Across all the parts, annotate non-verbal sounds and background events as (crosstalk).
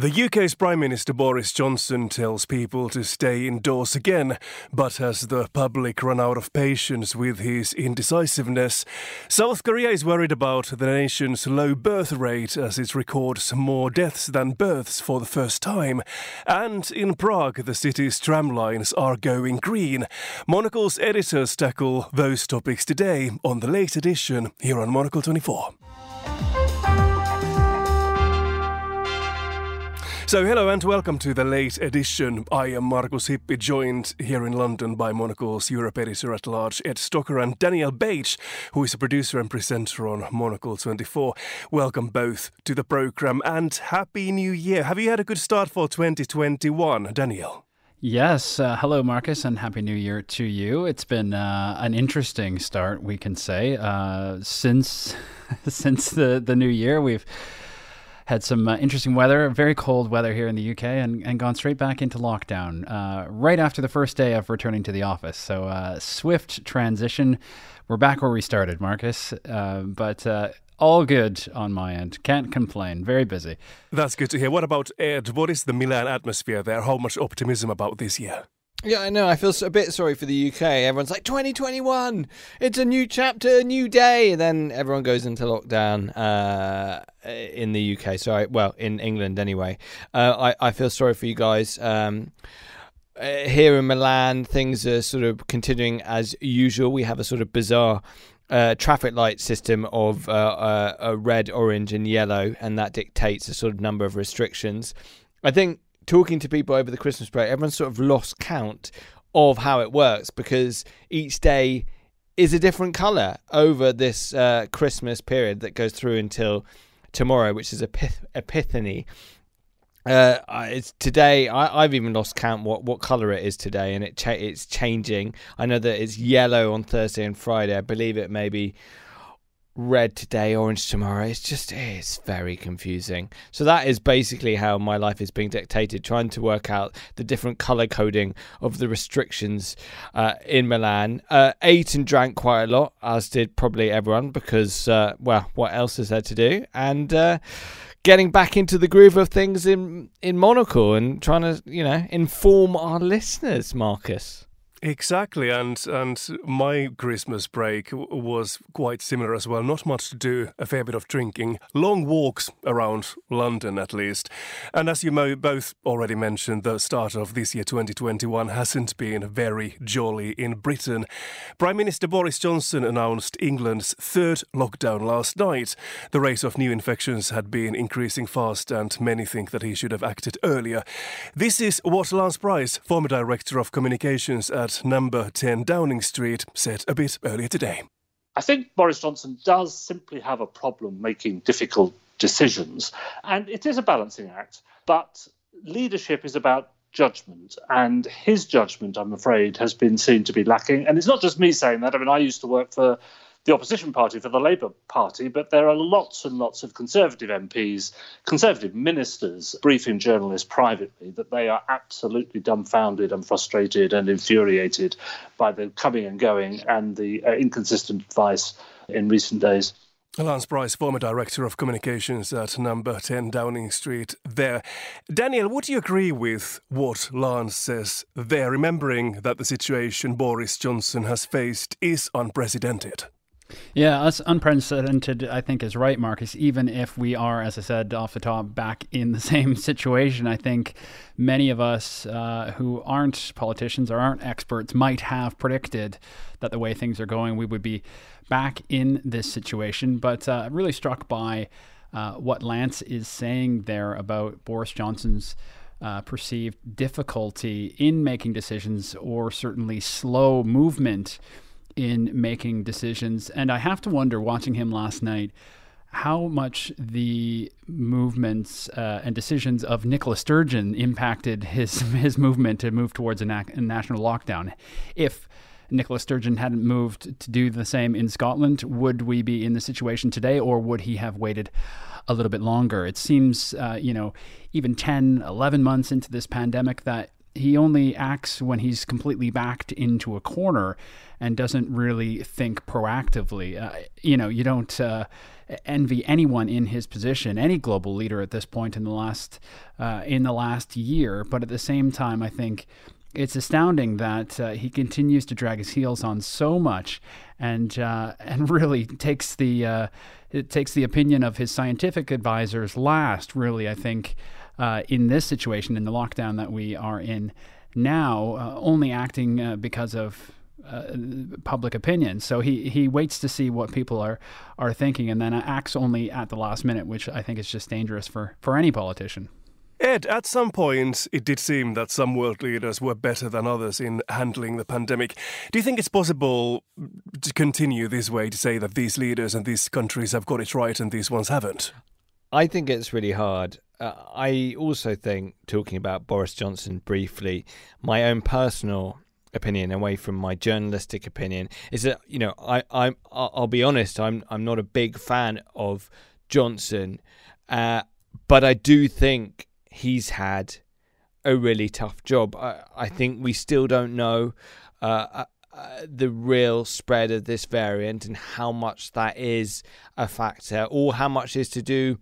The UK's Prime Minister Boris Johnson tells people to stay indoors again, but has the public run out of patience with his indecisiveness? South Korea is worried about the nation's low birth rate as it records more deaths than births for the first time. And in Prague, the city's tram lines are going green. Monocle's editors tackle those topics today on the late edition here on Monocle 24. So, hello and welcome to the late edition. I am Markus Hippi, joined here in London by Monocle's Europe editor at large, Ed Stocker, and Daniel Bach, who is a producer and presenter on Monocle 24. Welcome both to the programme and Happy New Year. Have you had a good start for 2021, Daniel? Yes. Uh, hello, Markus, and Happy New Year to you. It's been uh, an interesting start, we can say. Uh, since (laughs) since the, the new year, we've had some uh, interesting weather, very cold weather here in the UK, and, and gone straight back into lockdown uh, right after the first day of returning to the office. So, uh, swift transition. We're back where we started, Markus. uh, but uh, all good on my end. Can't complain. Very busy. That's good to hear. What about Ed? What is the Milan atmosphere there? How much optimism about this year? Yeah, I know. I feel a bit sorry for the UK. Everyone's like, 2021, it's a new chapter, a new day. And then everyone goes into lockdown uh, in the UK. Sorry, well, in England anyway. Uh, I, I feel sorry for you guys. Um, uh, here in Milan, things are sort of continuing as usual. We have a sort of bizarre uh, traffic light system of uh, uh, red, orange, and yellow, and that dictates a sort of number of restrictions. I think talking to people over the Christmas break, everyone's sort of lost count of how it works because each day is a different color over this uh, Christmas period that goes through until tomorrow, which is Epith- Epiphany. Uh, it's today. I, have even lost count what, what color it is today, and it cha- it's changing. I know that it's yellow on Thursday and Friday. I believe it may be red today, orange tomorrow. It's just it's very confusing. So that is basically how my life is being dictated, trying to work out the different color coding of the restrictions uh, in Milan. Uh, ate and drank quite a lot, as did probably everyone, because uh, well, what else is there to do? And uh, getting back into the groove of things in in Monocle and trying to you know inform our listeners, Markus. Exactly, and and my Christmas break was quite similar as well. Not much to do, a fair bit of drinking, long walks around London at least. And as you both already mentioned, the start of this year 2021 hasn't been very jolly in Britain. Prime Minister Boris Johnson announced England's third lockdown last night. The rate of new infections had been increasing fast, and many think that he should have acted earlier. This is what Lance Price, former director of communications at at number 10 Downing Street said a bit earlier today. I think Boris Johnson does simply have a problem making difficult decisions, and it is a balancing act. But leadership is about judgment, and his judgment, I'm afraid, has been seen to be lacking. And it's not just me saying that. I mean, I used to work for the opposition party for the Labour Party, but there are lots and lots of Conservative MPs, Conservative ministers briefing journalists privately that they are absolutely dumbfounded and frustrated and infuriated by the coming and going and the uh, inconsistent advice in recent days. Lance Price, former director of communications at number 10 Downing Street, there. Daniel, would you agree with what Lance says there, remembering that the situation Boris Johnson has faced is unprecedented? Yeah, us unprecedented, I think, is right, Markus. Even if we are, as I said off the top, back in the (laughs) same situation, I think many of us uh, who aren't politicians or aren't experts might have predicted that the way things are going, we would be back in this situation. But uh, really struck by uh, what Lance is saying there about Boris Johnson's. Uh, perceived difficulty in making decisions or certainly slow movement in making decisions. And I have to wonder, watching him last night, how much the movements uh, and decisions of Nicola Sturgeon impacted his (laughs) his movement to move towards a, na- a, national lockdown. If Nicola Sturgeon hadn't moved to do the same in Scotland, would we be in the situation today, or would he have waited a little bit longer? It seems, uh, you know, even 10, 11 months into this pandemic, that he only acts when he's completely backed into a corner and doesn't really think proactively. Uh, you know, you don't uh, envy anyone in his position, any global leader at this point in the last uh, in the last year. But at the same time, I think it's astounding that uh, he continues to drag his heels on so much, and uh, and really takes the uh, it takes the opinion of his scientific advisors last. Really, I think Uh, in this situation, in the lockdown that we are in now, uh, only acting uh, because of uh, public opinion. So he, he waits to see what people are are thinking, and then acts only at the last minute, which I think is just dangerous for for any politician. Ed, at some point, it did seem that some world leaders were better than others in handling the pandemic. Do you think it's possible to continue this way to say that these leaders and these countries have got it right and these ones haven't? I think it's really hard. Uh, I also think, talking about Boris Johnson briefly, my own personal opinion away from my journalistic opinion is that you know I I'm I'll be honest I'm I'm not a big fan of Johnson uh, but I do think he's had a really tough job. I, I think we still don't know uh, uh, uh the real spread of this variant and how much that is a factor or how much is to do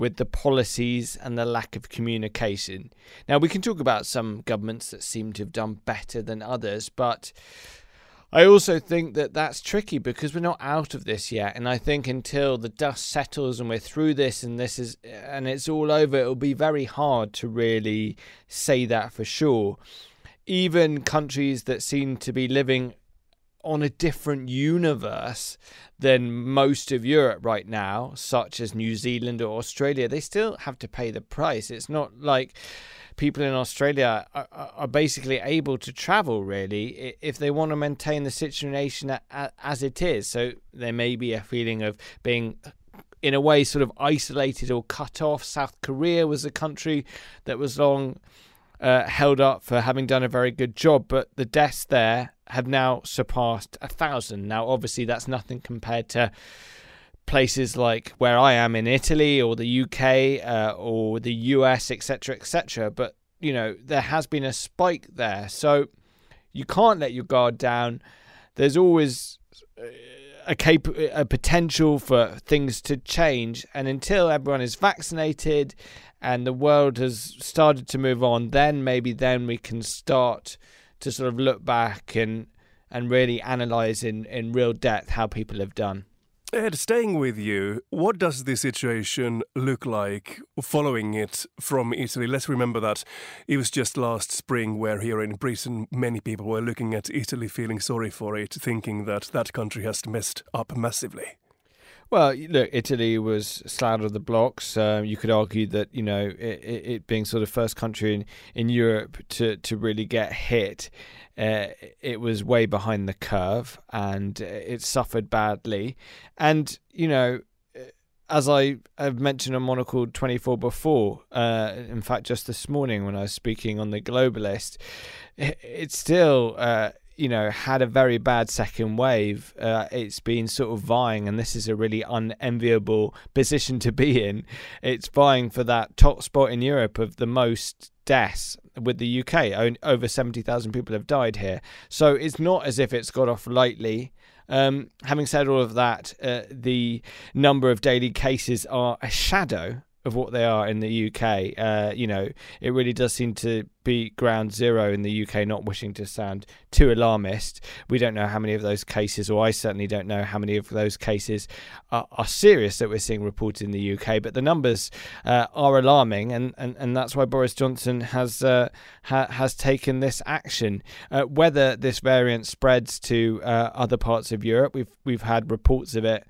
with the policies and the lack of communication. Now, we can talk about some governments that seem to have done better than others, but I also think that that's tricky because we're not out of this yet. And I think until the dust settles and we're through this and this is and it's all over, it'll be very hard to really say that for sure. Even countries that seem to be living on a different universe than most of Europe right now, such as New Zealand or Australia, they still have to pay the price. It's not like people in Australia are, are basically able to travel really if they want to maintain the situation as it is. So there may be a feeling of being in a way sort of isolated or cut off. South Korea was a country that was long uh, held up for having done a very good job, but the deaths there have now surpassed a thousand. Now, obviously, that's nothing compared to places like where I am in Italy or the UK uh, or the US, etc., etc. But you know, there has been a spike there, so you can't let your guard down. There's always uh, a cap- a potential for things to change, and until everyone is vaccinated and the world has started to move on, then maybe then we can start to sort of look back and and really analyze in, in real depth how people have done. Ed, staying with you, what does the situation look like following it from Italy? Let's remember that it was just last spring where here in Britain many people were looking at Italy feeling sorry for it, thinking that that country has messed up massively. Well, look, Italy was slammed of the blocks. Um, you could argue that you know it, it, being sort of first country in, in Europe to to really get hit, uh, it was way behind the curve and it suffered badly. And you know, as I have mentioned on Monocle 24 before, uh, in fact, just this morning when I was speaking on the Globalist, it, it's still uh, you know, had a very bad second wave. Uh, it's been sort of vying, and this is a really unenviable position to be in. It's vying for that top spot in Europe of the most deaths with the UK. Over 70,000 people have died here. So it's not as if it's got off lightly. Um, having said all of that, uh, the number of daily cases are a shadow of what they are in the UK. Uh, you know, it really does seem to be ground zero in the UK, not wishing to sound too alarmist. We don't know how many of those cases, or I certainly don't know how many of those cases are, are serious that we're seeing reported in the UK, but the numbers uh, are alarming, and, and, and that's why Boris Johnson has uh, ha- has taken this action. Uh, whether this variant spreads to uh, other parts of Europe, we've we've had reports of it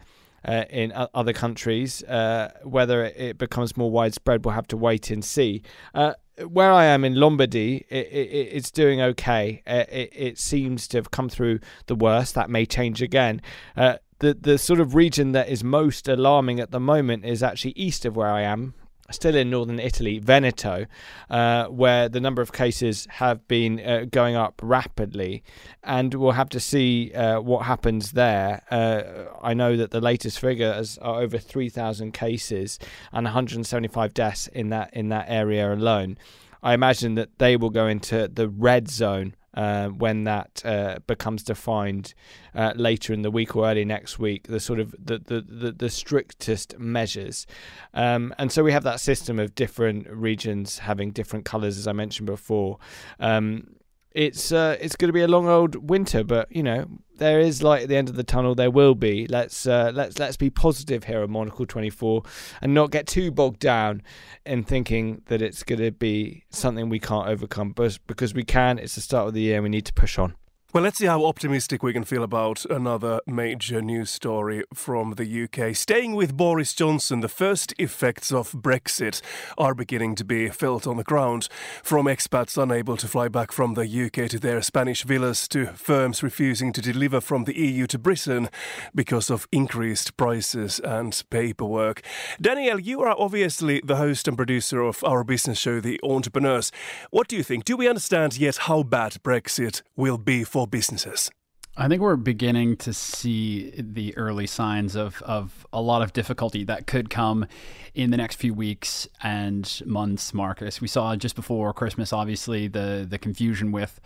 uh, in other countries. Uh, whether it becomes more widespread, we'll have to wait and see. Uh, where I am in Lombardy, it, it, it's doing okay. Uh, it, it, seems to have come through the worst. That may change again. Uh, the the sort of region that is most alarming at the moment is actually east of where I am, still in northern Italy, Veneto, uh, where the number of cases have been uh, going up rapidly, and we'll have to see uh, what happens there. Uh, I know that the latest figures are over 3,000 cases and 175 deaths in that in that area alone. I imagine that they will go into the red zone uh, when that uh, becomes defined uh, later in the week or early next week, the sort of the the, the, the strictest measures. Um, and so we have that system of different regions having different colours, as I mentioned before. Um, it's uh, it's going to be a long old winter, but you know there is light at the end of the tunnel. There will be. Let's uh, let's let's be positive here on Monocle 24, and not get too bogged down in thinking that it's going to be something we can't overcome. But because we can, it's the start of the year. We need to push on. Well, let's see how optimistic we can feel about another major news story from the UK. Staying with Boris Johnson, the first effects of Brexit are beginning to be felt on the ground. From expats unable to fly back from the UK to their Spanish villas to firms refusing to deliver from the EU to Britain because of increased prices and paperwork. Daniel, you are obviously the host and producer of our business show, The Entrepreneurs. What do you think? Do we understand yet how bad Brexit will be for for businesses? I think we're beginning to see the early signs of, of a lot of difficulty that could come in the next few weeks and months, Markus. We saw just before Christmas, obviously, the, the confusion with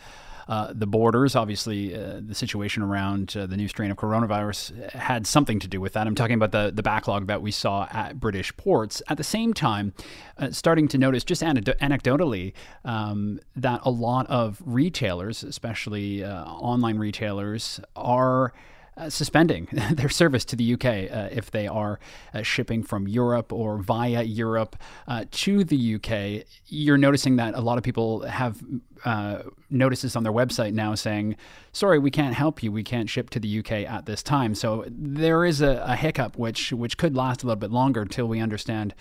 uh, the borders, obviously, uh, the situation around uh, the new strain of coronavirus had something to do with that. I'm talking about the, the backlog that we saw at British ports. At the same time, uh, starting to notice, just anecdotally, um, that a lot of retailers, especially uh, online retailers, are uh, suspending (laughs) their service to the UK uh, if they are uh, shipping from Europe or via Europe uh, to the UK. You're noticing that a lot of people have uh, notices on their website now saying, "Sorry, we can't help you. We can't ship to the UK at this time." So there is a, a hiccup which which could last a little bit longer until we understand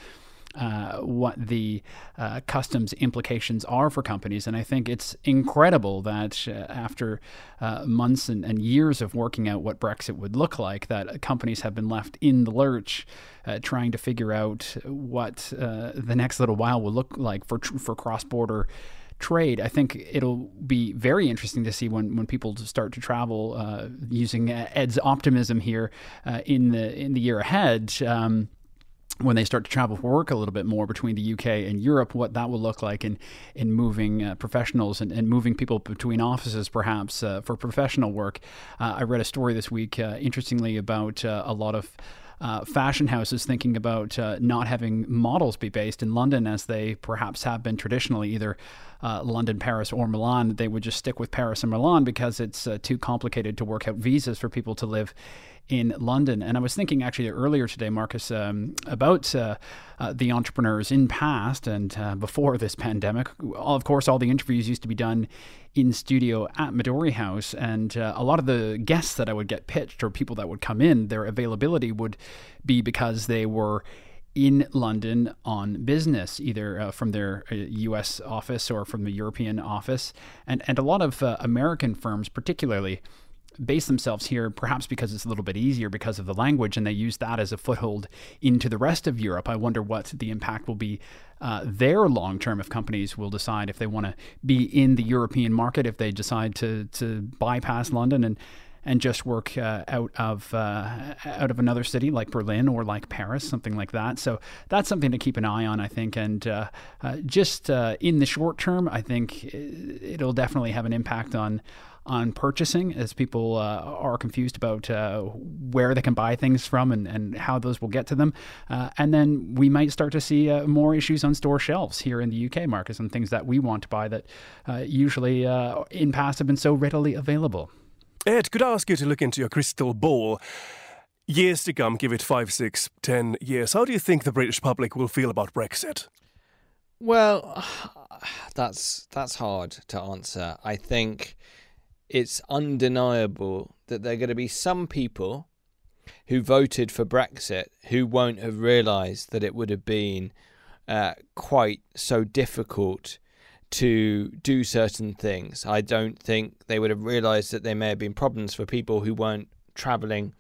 uh, what the uh, customs implications are for companies. And I think it's incredible that uh, after uh, months and, and, years of working out what Brexit would look like, that companies have been left in the lurch. Uh, trying to figure out what the next little while will look like for for cross border trade. I think it'll be very interesting to see when, when people start to travel uh, using Ed's optimism here uh, in the in the year ahead. Um, when they start to travel for work a little bit more between the UK and Europe, what that will look like in in moving uh, professionals and, and moving people between offices, perhaps uh, for professional work. Uh, I read a story this week, uh, interestingly, about uh, a lot of. Uh, fashion houses thinking about not having models be based in London as they perhaps have been traditionally, either London, Paris, or Milan. They would just stick with Paris and Milan because it's too complicated to work out visas for people to live in London. And I was thinking actually earlier today, Markus, um, about uh, uh, the entrepreneurs in past and uh, before this pandemic. Of course, all the interviews used to be done in studio at Midori House, and uh, a lot of the guests that I would get pitched or people that would come in, their availability would be because they were in London on business, either uh, from their uh, U.S. office or from the European office, and and a lot of uh, American firms, particularly, base themselves here, perhaps because it's a little bit easier because of the language, and they use that as a foothold into the rest of Europe. I wonder what the impact will be uh, there long term if companies will decide if they want to be in the European market, if they decide to to bypass London and and just work uh, out of uh, out of another city like Berlin or like Paris, something like that. So that's something to keep an eye on, I think. And uh, uh just uh, in the short term, I think it'll definitely have an impact on on purchasing as people uh, are confused about uh, where they can buy things from and, and how those will get to them. Uh, and then we might start to see uh, more issues on store shelves here in the UK markets and things that we want to buy that uh, usually uh, in past have been so readily available. Ed, could I ask you to look into your crystal ball? Years to come, give it five, six, ten years. How do you think the British public will feel about Brexit? Well, (sighs) that's that's hard to answer. I think it's undeniable that there are going to be some people who voted for Brexit who won't have realised that it would have been uh, quite so difficult to do certain things. I don't think they would have realised that there may have been problems for people who weren't travelling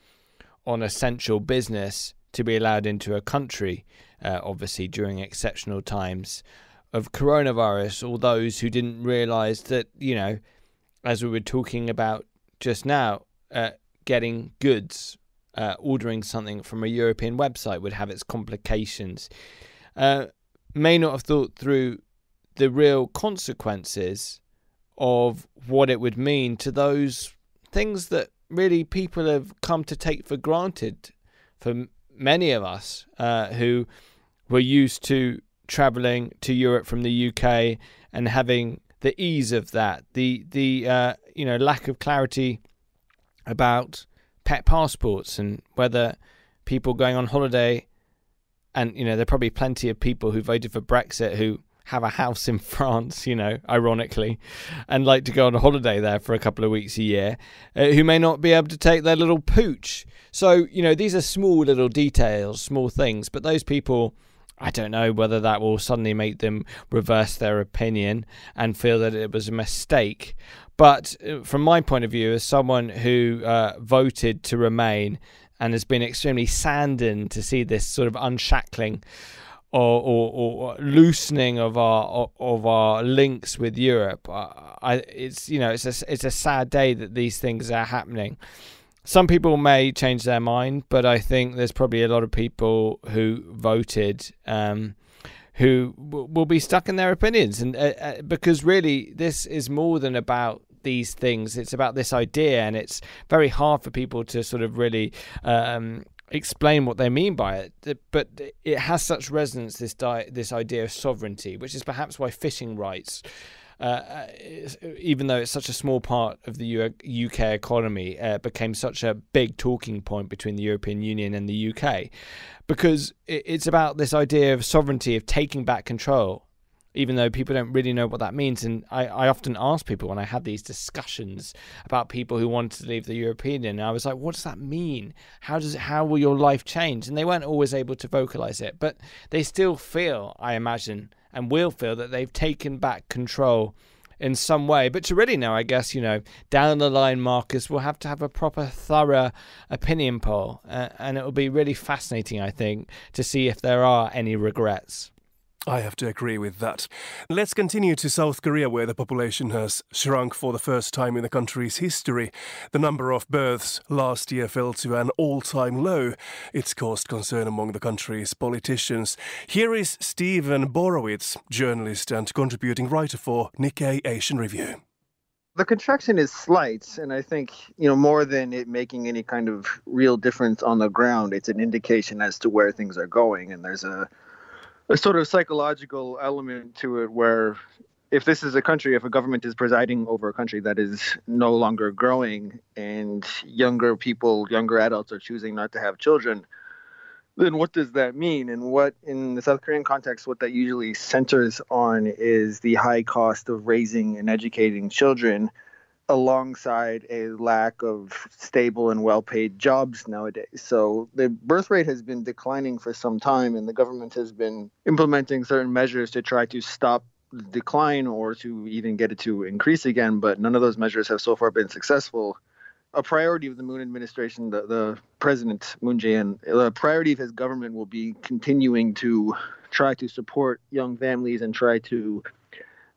on essential business to be allowed into a country, uh, obviously during exceptional times of coronavirus, or those who didn't realise that, you know, as we were talking about just now, uh, getting goods, uh, ordering something from a European website would have its complications. Uh, may not have thought through the real consequences of what it would mean to those things that really people have come to take for granted for many of us uh, who were used to traveling to Europe from the UK and having the ease of that, the the uh, you know lack of clarity about pet passports and whether people going on holiday, and you know there are probably plenty of people who voted for Brexit who have a house in (laughs) France, you know, ironically, and like to go on a holiday there for a couple of weeks a year, uh, who may not be able to take their little pooch. So, you know, these are small little details, small things, but those people. I don't know whether that will suddenly make them reverse their opinion and feel that it was a mistake. But uh, from my point of view, as someone who uh, voted to remain and has been extremely saddened to see this sort of unshackling or, or, or, loosening of our of our links with Europe. I, it's you know it's a it's a sad day that these things are happening. Some people may change their mind, but I think there's probably a lot of people who voted um, who w- will be stuck in their opinions, and uh, uh, because really this is more than about these things. It's about this idea, and it's very hard for people to sort of really um, explain what they mean by it. But it has such resonance this di- this idea of sovereignty, which is perhaps why fishing rights. Uh, even though it's such a small part of the UK economy, uh, became such a big talking point between the European Union and the UK, because it's about this idea of sovereignty, of taking back control even though people don't really know what that means. And I, I often ask people when I had these discussions about people who wanted to leave the European Union, I was like, what does that mean? How does how will your life change? And they weren't always able to vocalize it, but they still feel, I imagine, and will feel that they've taken back control in some way. But to really know, I guess, you know, down the line, Markus will have to have a proper, thorough opinion poll. Uh, and it will be really fascinating, I think, to see if there are any regrets. I have to agree with that. Let's continue to South Korea, where the population has shrunk for the first time in the country's history. The number of births last year fell to an all time low. It's caused concern among the country's politicians. Here is Steven Borowiec, journalist and contributing writer for Nikkei Asian Review. The contraction is slight, and I think, you know, more than it making any kind of real difference on the ground, it's an indication as to where things are going. And there's a a sort of psychological element to it where if this is a country, if a government is presiding over a country that is no longer growing and younger people, younger adults are choosing not to have children, then what does that mean? And what, in the South Korean context, what that usually centers on is the high cost of raising and educating children alongside a lack of stable and well paid jobs nowadays. So the birth rate has been declining for some time, and the government has been implementing certain measures to try to stop the decline or to even get it to increase again. But none of those measures have so far been successful. A priority of the Moon administration, the, the president, Moon Jae-in, the priority of his government will be continuing to try to support young families and try to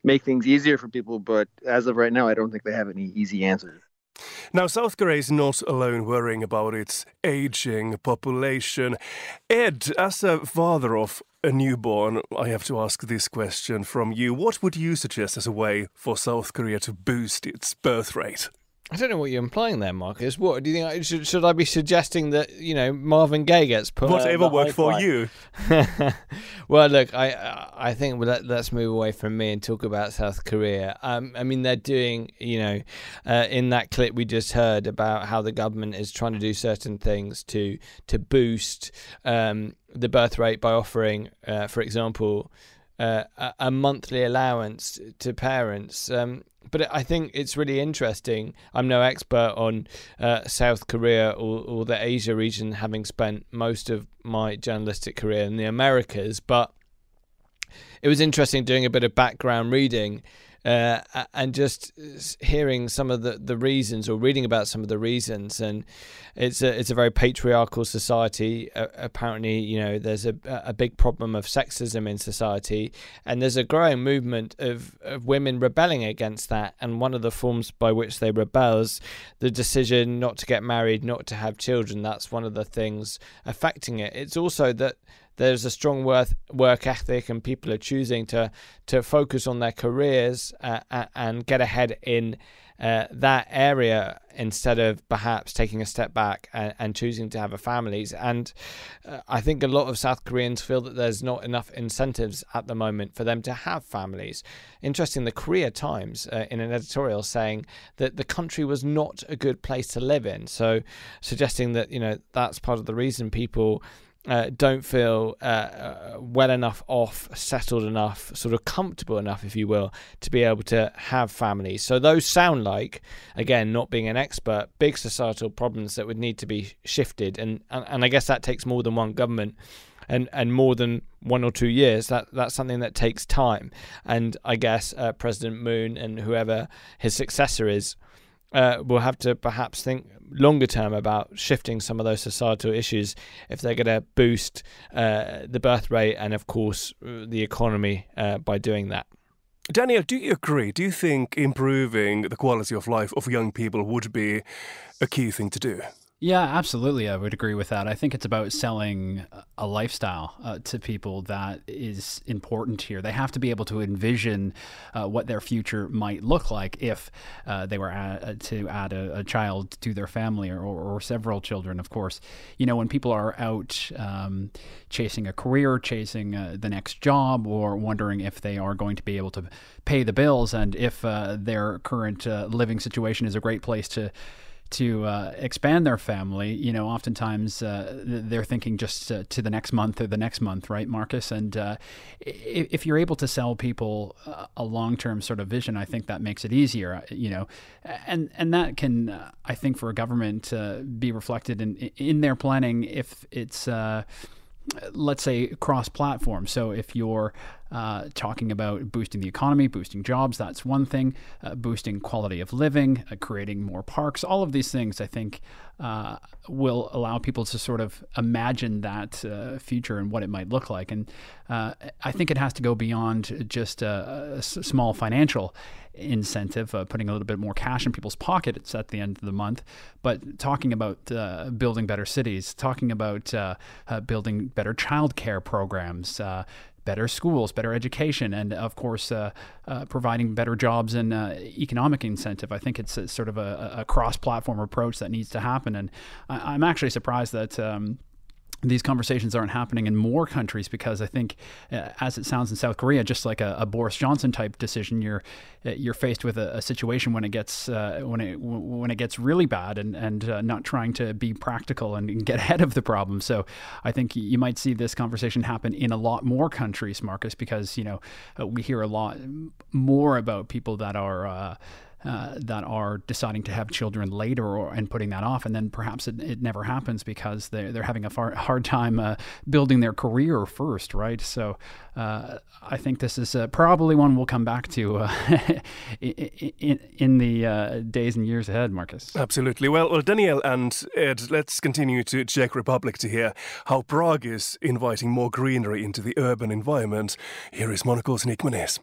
make things easier for people. But as of right now, I don't think they have any easy answers. Now, South Korea is not alone worrying about its aging population. Ed, as a father of a newborn, I have to ask this question from you. What would you suggest as a way for South Korea to boost its birth rate? I don't know what you're implying there, Markus. What do you think? I, should, should I be suggesting that you know Marvin Gaye gets put? Whatever worked for you. (laughs) well, look, I I think let, us move away from me and talk about South Korea. Um, I mean, they're doing you know, uh, in that clip we just heard about how the government is trying to do certain things to to boost um, the birth rate by offering, uh, for example. Uh, a, monthly allowance to parents. Um, but I think it's really interesting. I'm no expert on uh, South Korea or, or, the Asia region, having spent most of my journalistic career in the Americas, but it was interesting doing a bit of background reading uh, and just hearing some of the, the reasons or reading about some of the reasons. And it's a, it's a very patriarchal society. Uh, apparently, you know, there's a, a big problem of sexism in society, and there's a growing movement of, of women rebelling against that. And one of the forms by which they rebel is the decision not to get married, not to have children. That's one of the things affecting it. It's also that there's a strong work work ethic and people are choosing to to focus on their careers uh, and get ahead in uh, that area instead of perhaps taking a step back and, and choosing to have a families. And uh, I think a lot of South Koreans feel that there's not enough incentives at the moment for them to have families. Interesting, the Korea Times uh, in an editorial saying that the country was not a good place to live in. So suggesting that you know that's part of the reason people uh, don't feel uh, uh, well enough off, settled enough, sort of comfortable enough, if you will, to be able to have families. So those sound like, again, not being an expert, big societal problems that would need to be shifted, and and, and I guess that takes more than one government. And, and more than one or two years, that that's something that takes time. And I guess uh, President Moon and whoever his successor is uh, will have to perhaps think longer term about shifting some of those societal issues if they're going to boost uh, the birth rate and, of course, uh, the economy uh, by doing that. Daniel, do you agree? Do you think improving the quality of life of young people would be a key thing to do? Yeah, absolutely. I would agree with that. I think it's about selling a lifestyle uh, to people that is important here. They have to be able to envision uh, what their future might look like if uh, they were uh, to add a, a, child to their family or, or, several children, of course. You know, when people are out um, chasing a career, chasing uh, the next job, or wondering if they are going to be able to pay the bills and if uh, their current living situation is a great place to to uh, expand their family, you know, oftentimes uh, they're thinking just uh, to the next month or the next month, right, Markus? And uh, if you're able to sell people a long-term sort of vision, I think that makes it easier, uh, you know, and and that can, uh, I think, for a government be reflected in in their planning if it's let's say cross platform. So if you're uh, talking about boosting the economy, boosting jobs, that's one thing, uh, boosting quality of living, uh, creating more parks, all of these things I think uh, will allow people to sort of imagine that uh, future and what it might look like. And uh, I think it has to go beyond just a, a small financial incentive, putting a little bit more cash in people's pockets at the end of the month, but talking about uh, building better cities, talking about uh, uh building better childcare programs, better schools, better education, and of course, uh, uh, providing better jobs and uh, economic incentive. I think it's a, sort of a, a cross-platform approach that needs to happen, and I, am actually surprised that. Um, these conversations aren't happening in more countries because I think, uh, as it sounds in South Korea, just like a, a Boris Johnson type decision, you're uh, you're faced with a, a situation when it gets uh, when it when it gets really bad, and and uh, not trying to be practical and, get (laughs) ahead of the problem. So I think you might see this conversation happen in a lot more countries, Markus, because you know uh, we hear a lot more about people that are uh, that are deciding to have children later or, and putting that off, and then perhaps it, it never happens because they're, they're having a far, (laughs) hard time uh, building their career first, right? So uh, I think this is uh, probably one we'll come back to uh, (laughs) in, in, the days and years ahead, Markus. Absolutely. Well, well, Daniel and Ed, let's continue to Czech Republic to hear how Prague is inviting more greenery into the urban environment. Here is Monocle's Nic Monisse.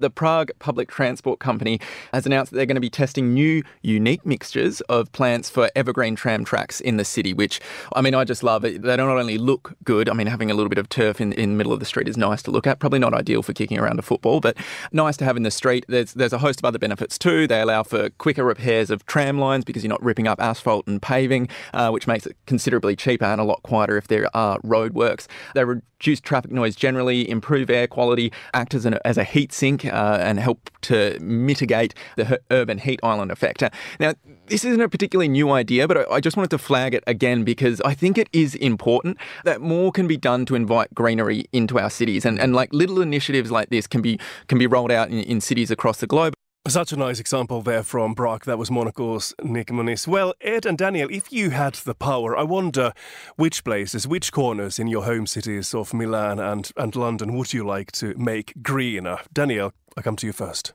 The Prague Public Transport Company has announced that they're going to be testing new, unique mixtures of plants for evergreen tram tracks in the city, which, I mean, I just love it. They don't only look good, I mean, having a little bit of turf in, in the middle of the street is nice to look at. Probably not ideal for kicking around a football, but nice to have in the street. There's, there's a host of other benefits too. They allow for quicker repairs of tram lines because you're not ripping up asphalt and paving, uh, which makes it considerably cheaper and a lot quieter if there are roadworks. They reduce traffic noise generally, improve air quality, act as, an, as a heat sink uh, and help to mitigate the urban heat island effect. Now, this isn't a particularly new idea, but I just wanted to flag it again because I think it is important that more can be done to invite greenery into our cities, and, and like little initiatives like this can be can be rolled out in, in cities across the globe. Such a nice example there from Prague. That was Monocle's Nic Monisse. Well, Ed and Daniel, if you had the power, I wonder which places, which corners in your home cities of Milan and, and London would you like to make greener? Daniel, I come to you first.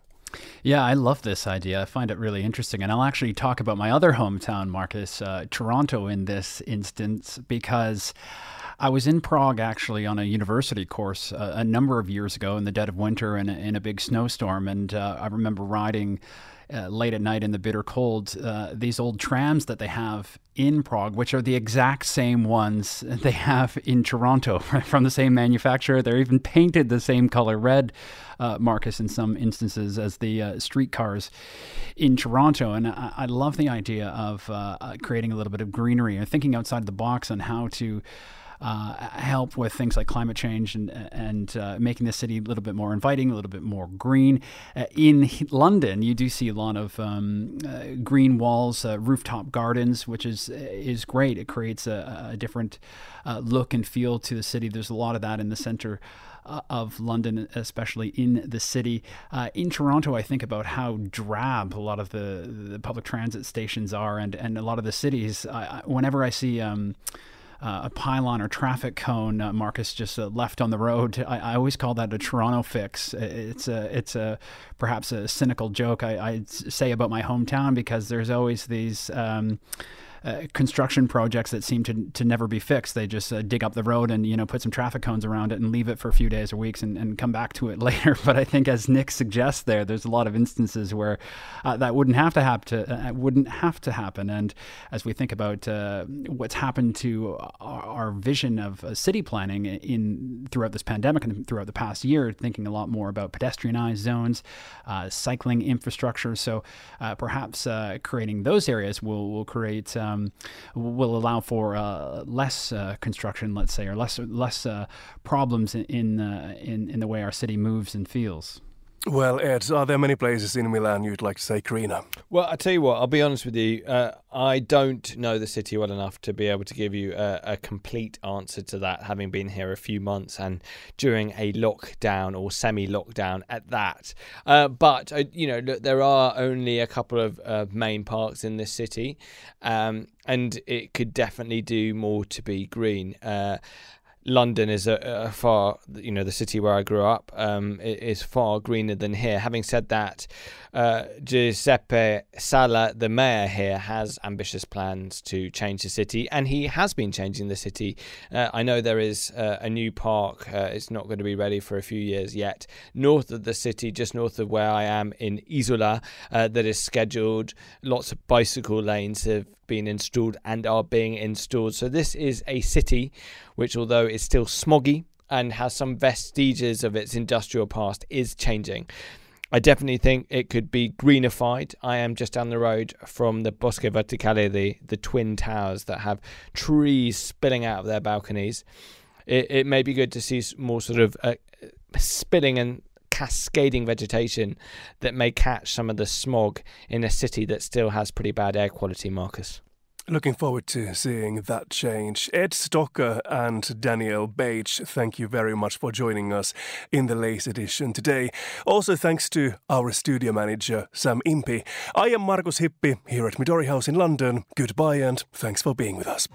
Yeah, I love this idea. I find it really interesting. And I'll actually talk about my other hometown, Markus, uh, Toronto, in this instance, because I was in Prague actually on a university course uh, a number of years ago in the dead of winter in a, in a big snowstorm, and uh, I remember riding. Uh, late at night in the bitter cold, uh, these old trams that they have in Prague, which are the exact same ones (laughs) they have in Toronto (laughs) from the same manufacturer. They're even painted the same color red, uh, Markus, in some instances, as the uh, streetcars in Toronto. And I, I, love the idea of uh, creating a little bit of greenery and thinking outside the box on how to uh, help with things like climate change and and uh, making the city a little bit more inviting, a little bit more green. Uh, in London, you do see a lot of um, uh, green walls, uh, rooftop gardens, which is is great. It creates a, a different uh, look and feel to the city. There's a lot of that in the center of London, especially in the city. Uh, in Toronto, I think about how drab a lot of the, the public transit stations are, and, and a lot of the cities. I, whenever I see um, uh, a pylon or traffic cone, uh, Markus just uh, left on the road. I, I, always call that a Toronto fix. It's a it's a perhaps a cynical joke I, I say about my hometown because there's always these. Um, uh, construction projects that seem to, to never be fixed. They just uh, dig up the road and you know put some traffic cones around it and leave it for a few days or weeks and, and come back to it (laughs) later. But I think, as Nick suggests, there there's a lot of instances where uh, that wouldn't have to happen. To, uh, wouldn't have to happen. And as we think about uh, what's happened to our, our vision of city planning in throughout this pandemic and throughout the past year, thinking a lot more about pedestrianized zones, cycling infrastructure. So perhaps creating those areas will will create. Um, um, will allow for uh, less uh, construction, let's say, or less less uh, problems in in, uh, in in the way our city moves and feels. Well, Ed, are there many places in Milan you'd like to say greener? Well, I tell you what, I'll be honest with you. Uh, I don't know the city well enough to be able to give you a, a, complete answer to that, having been here a few months and during a lockdown or semi-lockdown at that. Uh, but uh, you know, there are only a couple of uh, main parks in this city, um, and it could definitely do more to be green. London is a, a, far, you know, the city where I grew up um, is far greener than here. Having said that, uh, Giuseppe Sala, the mayor here, has ambitious plans to change the city, and he has been changing the city. Uh, I know there is uh, a new park. Uh, it's not going to be ready for a few years yet. North of the city, just north of where I am in Isola, uh, that is scheduled. Lots of bicycle lanes have been installed and are being installed. So this is a city which, although is still smoggy and has some vestiges of its industrial past, is changing. I definitely think it could be greenified. I am just down the road from the Bosco Verticale, the, the twin towers that have trees spilling out of their balconies. It, it may be good to see more sort of uh, spilling and cascading vegetation that may catch some of the smog in a city that still has pretty bad air quality, Markus. Looking forward to seeing that change. Ed Stocker and Daniel Bach, thank you very much for joining us in the Late edition today. Also, thanks to our studio manager, Sam Impey. I am Markus Hippi here at Midori House in London. Goodbye and thanks for being with us.